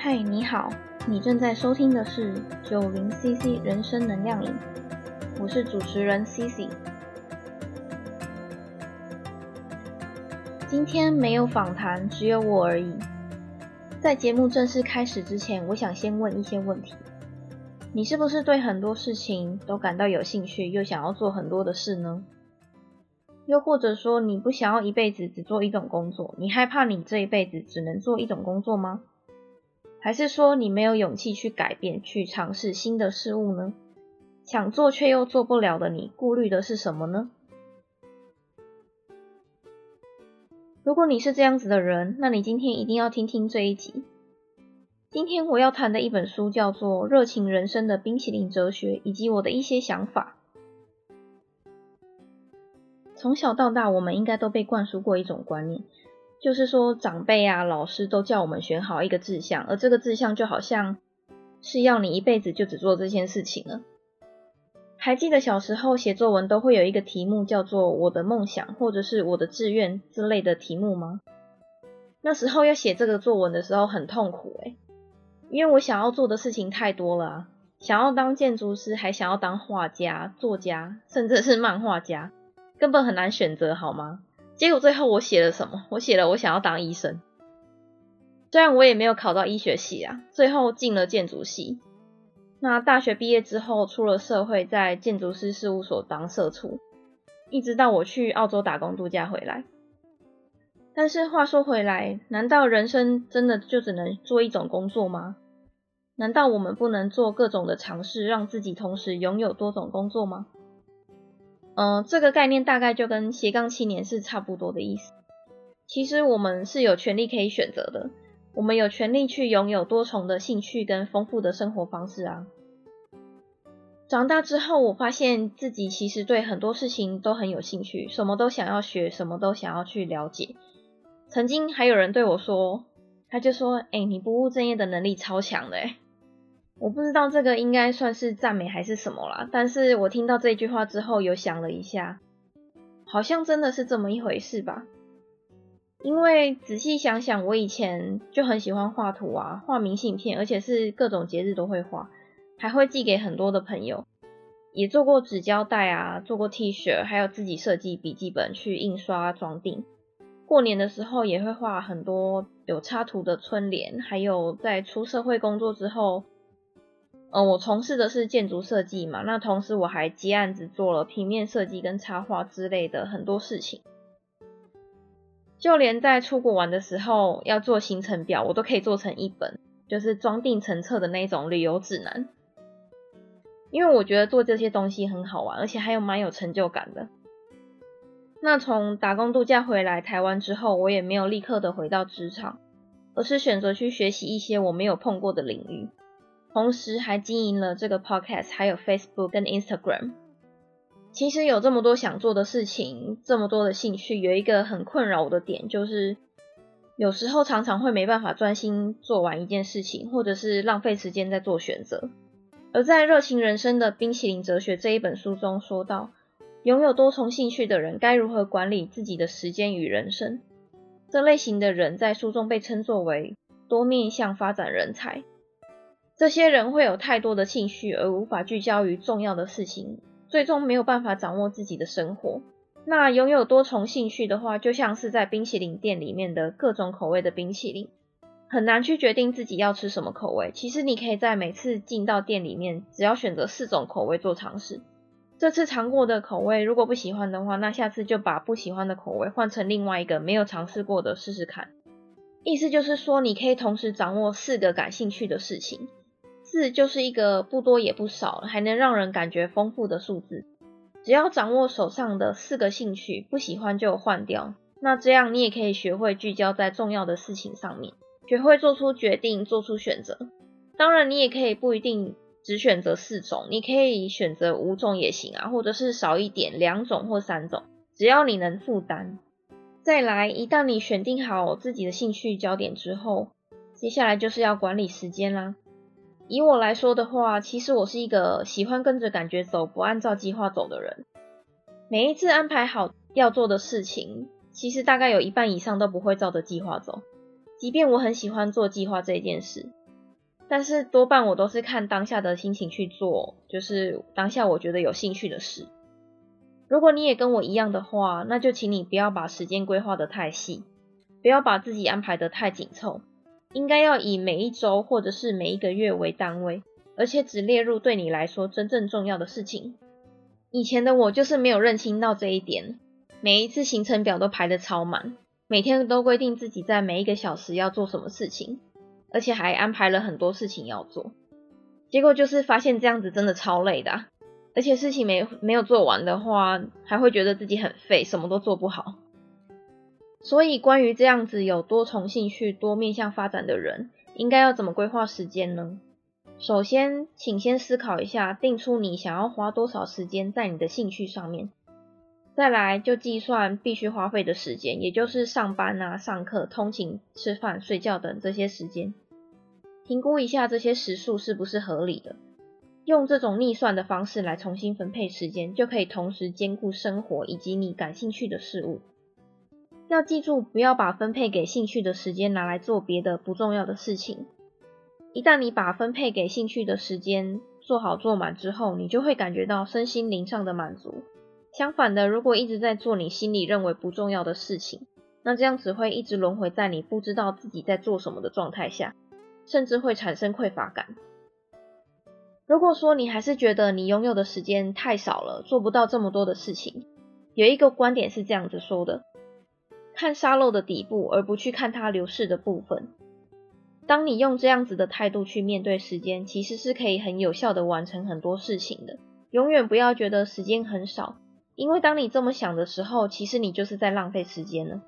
嗨，你好，你正在收听的是九零 CC 人生能量影，我是主持人 CC。今天没有访谈，只有我而已。在节目正式开始之前，我想先问一些问题：你是不是对很多事情都感到有兴趣，又想要做很多的事呢？又或者说，你不想要一辈子只做一种工作，你害怕你这一辈子只能做一种工作吗？还是说你没有勇气去改变、去尝试新的事物呢？想做却又做不了的你，顾虑的是什么呢？如果你是这样子的人，那你今天一定要听听这一集。今天我要谈的一本书叫做《热情人生的冰淇淋哲学》，以及我的一些想法。从小到大，我们应该都被灌输过一种观念。就是说，长辈啊、老师都叫我们选好一个志向，而这个志向就好像是要你一辈子就只做这件事情了。还记得小时候写作文都会有一个题目叫做“我的梦想”或者是“我的志愿”之类的题目吗？那时候要写这个作文的时候很痛苦诶，因为我想要做的事情太多了啊，想要当建筑师，还想要当画家、作家，甚至是漫画家，根本很难选择，好吗？结果最后我写了什么？我写了我想要当医生。虽然我也没有考到医学系啊，最后进了建筑系。那大学毕业之后出了社会，在建筑师事务所当社畜，一直到我去澳洲打工度假回来。但是话说回来，难道人生真的就只能做一种工作吗？难道我们不能做各种的尝试，让自己同时拥有多种工作吗？嗯，这个概念大概就跟斜杠青年是差不多的意思。其实我们是有权利可以选择的，我们有权利去拥有多重的兴趣跟丰富的生活方式啊。长大之后，我发现自己其实对很多事情都很有兴趣，什么都想要学，什么都想要去了解。曾经还有人对我说，他就说：“哎，你不务正业的能力超强的。”哎。我不知道这个应该算是赞美还是什么啦，但是我听到这句话之后，有想了一下，好像真的是这么一回事吧。因为仔细想想，我以前就很喜欢画图啊，画明信片，而且是各种节日都会画，还会寄给很多的朋友，也做过纸胶带啊，做过 T 恤，还有自己设计笔记本去印刷装订。过年的时候也会画很多有插图的春联，还有在出社会工作之后。嗯，我从事的是建筑设计嘛，那同时我还接案子做了平面设计跟插画之类的很多事情，就连在出国玩的时候要做行程表，我都可以做成一本，就是装订成册的那种旅游指南。因为我觉得做这些东西很好玩，而且还有蛮有成就感的。那从打工度假回来台湾之后，我也没有立刻的回到职场，而是选择去学习一些我没有碰过的领域。同时还经营了这个 podcast，还有 Facebook 跟 Instagram。其实有这么多想做的事情，这么多的兴趣，有一个很困扰我的点，就是有时候常常会没办法专心做完一件事情，或者是浪费时间在做选择。而在《热情人生的冰淇淋哲学》这一本书中说到，拥有多重兴趣的人该如何管理自己的时间与人生。这类型的人在书中被称作为多面向发展人才。这些人会有太多的兴趣，而无法聚焦于重要的事情，最终没有办法掌握自己的生活。那拥有多重兴趣的话，就像是在冰淇淋店里面的各种口味的冰淇淋，很难去决定自己要吃什么口味。其实你可以在每次进到店里面，只要选择四种口味做尝试。这次尝过的口味，如果不喜欢的话，那下次就把不喜欢的口味换成另外一个没有尝试过的试试看。意思就是说，你可以同时掌握四个感兴趣的事情。四就是一个不多也不少，还能让人感觉丰富的数字。只要掌握手上的四个兴趣，不喜欢就换掉。那这样你也可以学会聚焦在重要的事情上面，学会做出决定，做出选择。当然，你也可以不一定只选择四种，你可以选择五种也行啊，或者是少一点，两种或三种，只要你能负担。再来，一旦你选定好自己的兴趣焦点之后，接下来就是要管理时间啦。以我来说的话，其实我是一个喜欢跟着感觉走，不按照计划走的人。每一次安排好要做的事情，其实大概有一半以上都不会照着计划走。即便我很喜欢做计划这件事，但是多半我都是看当下的心情去做，就是当下我觉得有兴趣的事。如果你也跟我一样的话，那就请你不要把时间规划得太细，不要把自己安排得太紧凑，应该要以每一周或者是每一个月为单位，而且只列入对你来说真正重要的事情。以前的我就是没有认清到这一点，每一次行程表都排得超满，每天都规定自己在每一个小时要做什么事情。而且还安排了很多事情要做，结果就是发现这样子真的超累的，而且事情没没有做完的话，还会觉得自己很废，什么都做不好。所以关于这样子有多重兴趣、多面向发展的人，应该要怎么规划时间呢？首先，请先思考一下，定出你想要花多少时间在你的兴趣上面。再来就计算必须花费的时间，也就是上班啊、上课、通勤、吃饭、睡觉等这些时间，评估一下这些时数是不是合理的。用这种逆算的方式来重新分配时间，就可以同时兼顾生活以及你感兴趣的事物。要记住，不要把分配给兴趣的时间拿来做别的不重要的事情。一旦你把分配给兴趣的时间做好做满之后，你就会感觉到身心灵上的满足。相反的，如果一直在做你心里认为不重要的事情，那这样只会一直轮回在你不知道自己在做什么的状态下，甚至会产生匮乏感。如果说你还是觉得你拥有的时间太少了，做不到这么多的事情，有一个观点是这样子说的：看沙漏的底部，而不去看它流逝的部分。当你用这样子的态度去面对时间，其实是可以很有效的完成很多事情的。永远不要觉得时间很少。因为当你这么想的时候，其实你就是在浪费时间了。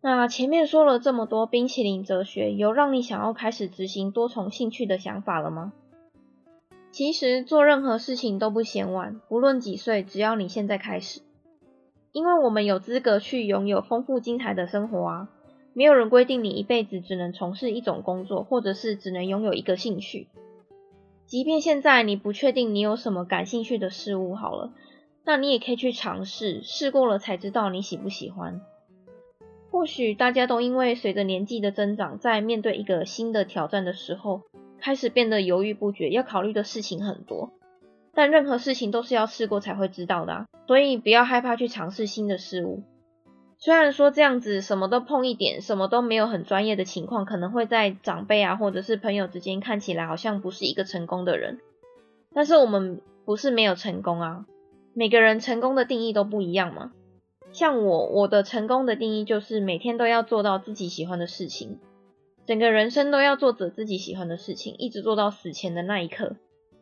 那前面说了这么多冰淇淋哲学，有让你想要开始执行多重兴趣的想法了吗？其实做任何事情都不嫌晚，不论几岁，只要你现在开始。因为我们有资格去拥有丰富精彩的生活啊！没有人规定你一辈子只能从事一种工作，或者是只能拥有一个兴趣。即便现在你不确定你有什么感兴趣的事物，好了。那你也可以去尝试，试过了才知道你喜不喜欢。或许大家都因为随着年纪的增长，在面对一个新的挑战的时候，开始变得犹豫不决，要考虑的事情很多。但任何事情都是要试过才会知道的，所以不要害怕去尝试新的事物。虽然说这样子什么都碰一点，什么都没有很专业的情况，可能会在长辈啊或者是朋友之间看起来好像不是一个成功的人，但是我们不是没有成功啊。每个人成功的定义都不一样嘛。像我，我的成功的定义就是每天都要做到自己喜欢的事情，整个人生都要做着自己喜欢的事情，一直做到死前的那一刻。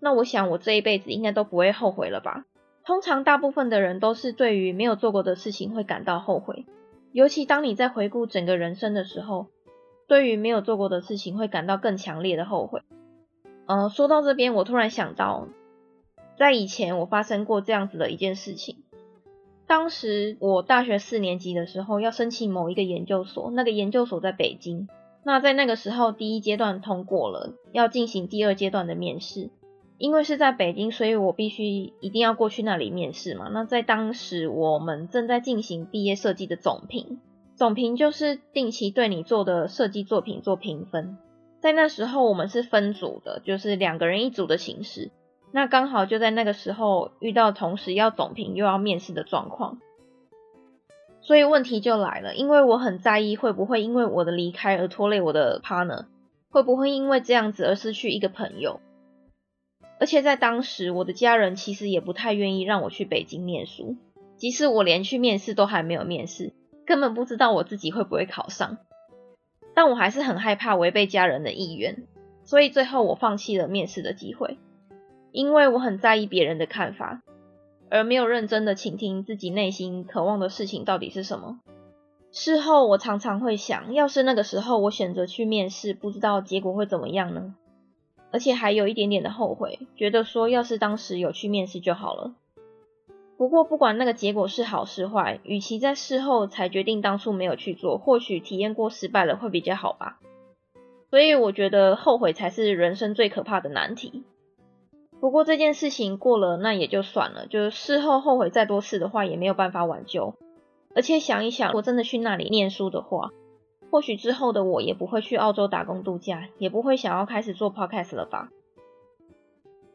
那我想我这一辈子应该都不会后悔了吧？通常大部分的人都是对于没有做过的事情会感到后悔，尤其当你在回顾整个人生的时候，对于没有做过的事情会感到更强烈的后悔。呃，说到这边，我突然想到。在以前，我发生过这样子的一件事情。当时我大学四年级的时候，要申请某一个研究所，那个研究所在北京。那在那个时候，第一阶段通过了，要进行第二阶段的面试。因为是在北京，所以我必须一定要过去那里面试嘛。那在当时，我们正在进行毕业设计的总评，总评就是定期对你做的设计作品做评分。在那时候，我们是分组的，就是两个人一组的形式。那刚好就在那个时候遇到同时要总评又要面试的状况，所以问题就来了。因为我很在意会不会因为我的离开而拖累我的 partner，会不会因为这样子而失去一个朋友。而且在当时，我的家人其实也不太愿意让我去北京念书，即使我连去面试都还没有面试，根本不知道我自己会不会考上。但我还是很害怕违背家人的意愿，所以最后我放弃了面试的机会。因为我很在意别人的看法，而没有认真的倾听自己内心渴望的事情到底是什么。事后我常常会想，要是那个时候我选择去面试，不知道结果会怎么样呢？而且还有一点点的后悔，觉得说要是当时有去面试就好了。不过不管那个结果是好是坏，与其在事后才决定当初没有去做，或许体验过失败了会比较好吧。所以我觉得后悔才是人生最可怕的难题。不过这件事情过了，那也就算了。就是事后后悔再多次的话，也没有办法挽救。而且想一想，我真的去那里念书的话，或许之后的我也不会去澳洲打工度假，也不会想要开始做 podcast 了吧。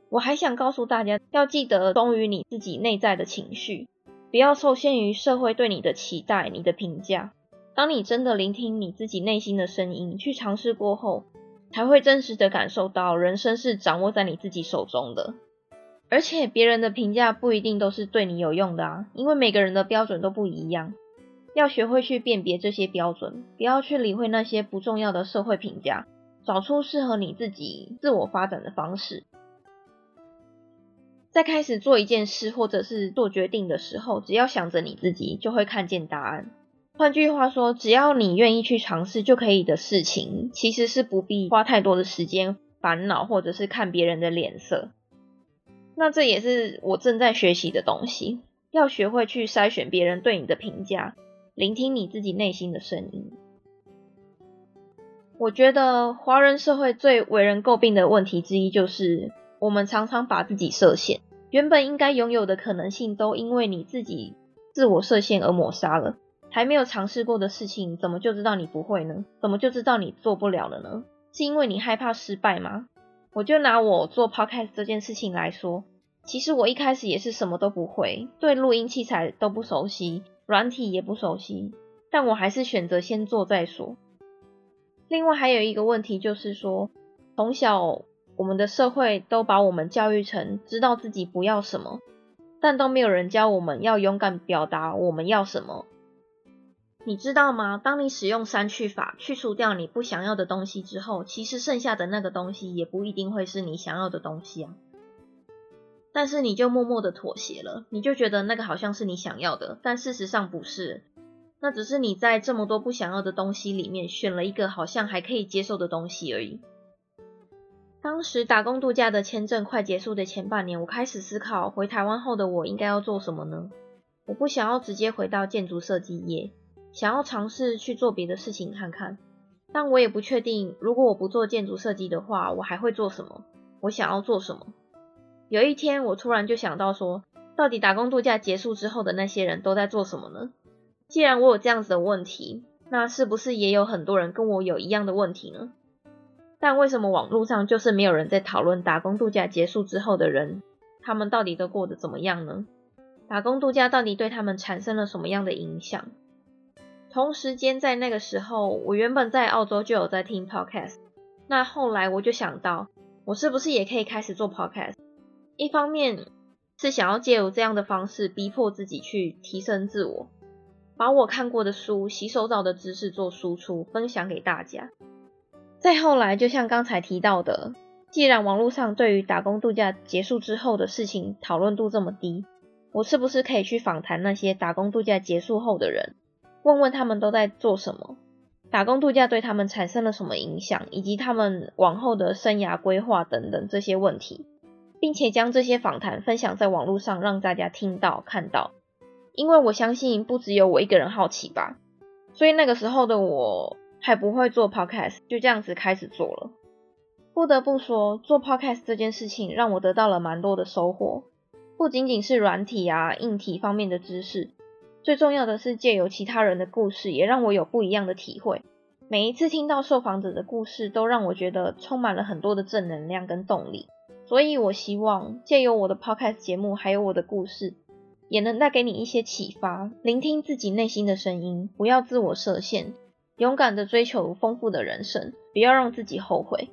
我还想告诉大家，要记得忠于你自己内在的情绪，不要受限于社会对你的期待、你的评价。当你真的聆听你自己内心的声音，去尝试过后，才会真实的感受到人生是掌握在你自己手中的。而且别人的评价不一定都是对你有用的啊，因为每个人的标准都不一样。要学会去辨别这些标准，不要去理会那些不重要的社会评价，找出适合你自己自我发展的方式。在开始做一件事或者是做决定的时候，只要想着你自己，就会看见答案。换句话说，只要你愿意去尝试就可以的事情，其实是不必花太多的时间烦恼或者是看别人的脸色。那这也是我正在学习的东西，要学会去筛选别人对你的评价，聆听你自己内心的声音。我觉得华人社会最为人诟病的问题之一就是。我们常常把自己设限，原本应该拥有的可能性，都因为你自己自我设限而抹杀了。还没有尝试过的事情，怎么就知道你不会呢？怎么就知道你做不了了呢？是因为你害怕失败吗？我就拿我做 podcast 这件事情来说，其实我一开始也是什么都不会，对录音器材都不熟悉，软体也不熟悉，但我还是选择先做再说。另外还有一个问题就是说，从小。我们的社会都把我们教育成知道自己不要什么，但都没有人教我们要勇敢表达我们要什么。你知道吗？当你使用删去法去除掉你不想要的东西之后，其实剩下的那个东西也不一定会是你想要的东西啊。但是你就默默的妥协了，你就觉得那个好像是你想要的，但事实上不是。那只是你在这么多不想要的东西里面选了一个好像还可以接受的东西而已。当时打工度假的签证快结束的前半年，我开始思考回台湾后的我应该要做什么呢？我不想要直接回到建筑设计业，想要尝试去做别的事情看看。但我也不确定，如果我不做建筑设计的话，我还会做什么？我想要做什么？有一天，我突然就想到说，到底打工度假结束之后的那些人都在做什么呢？既然我有这样子的问题，那是不是也有很多人跟我有一样的问题呢？但为什么网络上就是没有人在讨论打工度假结束之后的人，他们到底都过得怎么样呢？打工度假到底对他们产生了什么样的影响？同时间在那个时候，我原本在澳洲就有在听 podcast，那后来我就想到，我是不是也可以开始做 podcast？一方面是想要借由这样的方式逼迫自己去提升自我，把我看过的书、洗手澡的知识做输出，分享给大家。再后来，就像刚才提到的，既然网络上对于打工度假结束之后的事情讨论度这么低，我是不是可以去访谈那些打工度假结束后的人，问问他们都在做什么，打工度假对他们产生了什么影响，以及他们往后的生涯规划等等这些问题，并且将这些访谈分享在网络上让大家听到看到，因为我相信不只有我一个人好奇吧，所以那个时候的我。还不会做 podcast，就这样子开始做了。不得不说，做 podcast 这件事情让我得到了蛮多的收获，不仅仅是软体啊、硬体方面的知识，最重要的是借由其他人的故事，也让我有不一样的体会。每一次听到受访者的故事，都让我觉得充满了很多的正能量跟动力。所以我希望借由我的 podcast 节目，还有我的故事，也能带给你一些启发。聆听自己内心的声音，不要自我设限。勇敢的追求丰富的人生，不要让自己后悔。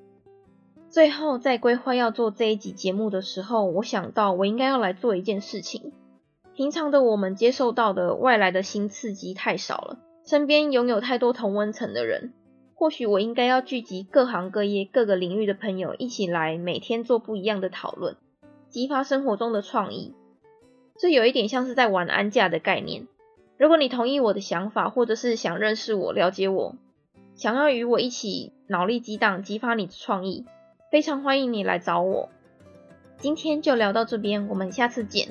最后，在规划要做这一集节目的时候，我想到我应该要来做一件事情。平常的我们接受到的外来的新刺激太少了，身边拥有太多同温层的人，或许我应该要聚集各行各业各个领域的朋友一起来，每天做不一样的讨论，激发生活中的创意。这有一点像是在玩安驾的概念。如果你同意我的想法，或者是想认识我、了解我，想要与我一起脑力激荡、激发你的创意，非常欢迎你来找我。今天就聊到这边，我们下次见。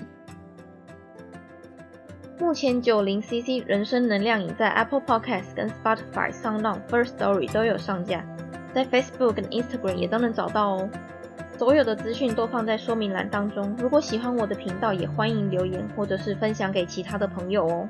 目前九零 CC 人生能量饮在 Apple Podcast、跟 Spotify、SoundOn、First Story 都有上架，在 Facebook 跟 Instagram 也都能找到哦。所有的资讯都放在说明栏当中。如果喜欢我的频道，也欢迎留言或者是分享给其他的朋友哦。